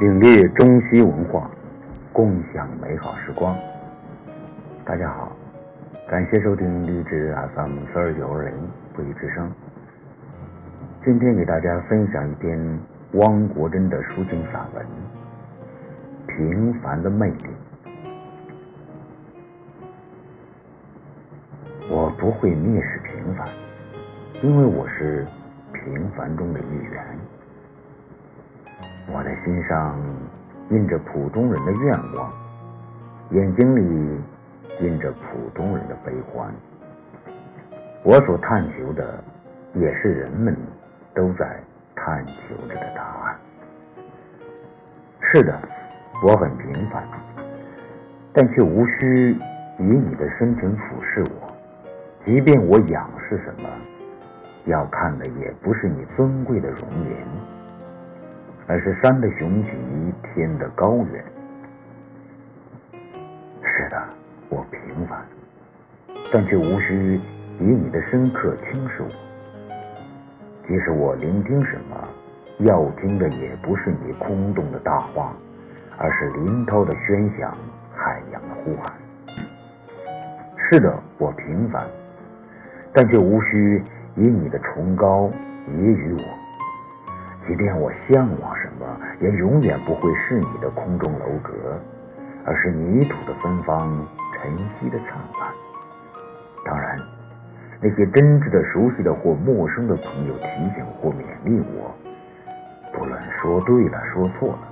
领略中西文化，共享美好时光。大家好，感谢收听励志 FM 四二九二零不一之声。今天给大家分享一篇汪国真的抒情散文《平凡的魅力》。我不会蔑视平凡，因为我是平凡中的一员。我的心上印着普通人的愿望，眼睛里印着普通人的悲欢。我所探求的，也是人们都在探求着的答案。是的，我很平凡，但却无需以你的深情俯视我。即便我仰视什么，要看的也不是你尊贵的容颜。而是山的雄奇，天的高远。是的，我平凡，但却无需以你的深刻轻视我。即使我聆听什么，要听的也不是你空洞的大话，而是林涛的喧响，海洋的呼喊。是的，我平凡，但却无需以你的崇高揶揄我。即便我向往什么，也永远不会是你的空中楼阁，而是泥土的芬芳，晨曦的灿烂。当然，那些真挚的、熟悉的或陌生的朋友提醒或勉励我，不论说对了说错了，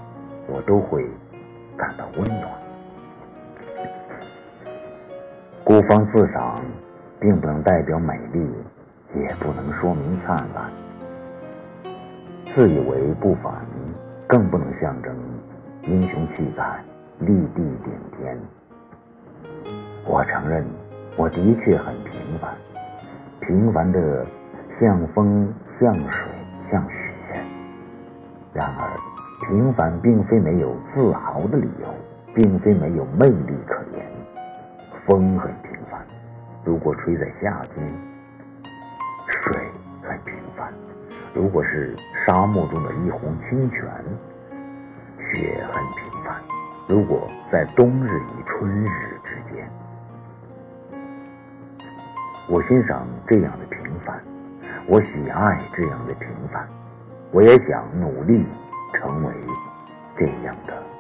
我都会感到温暖。孤芳自赏，并不能代表美丽，也不能说明灿烂。自以为不凡，更不能象征英雄气概、立地顶天。我承认，我的确很平凡，平凡的像风、像水、像雪。然而，平凡并非没有自豪的理由，并非没有魅力可言。风很平凡，如果吹在夏天；如果是沙漠中的一泓清泉，雪很平凡；如果在冬日与春日之间，我欣赏这样的平凡，我喜爱这样的平凡，我也想努力成为这样的。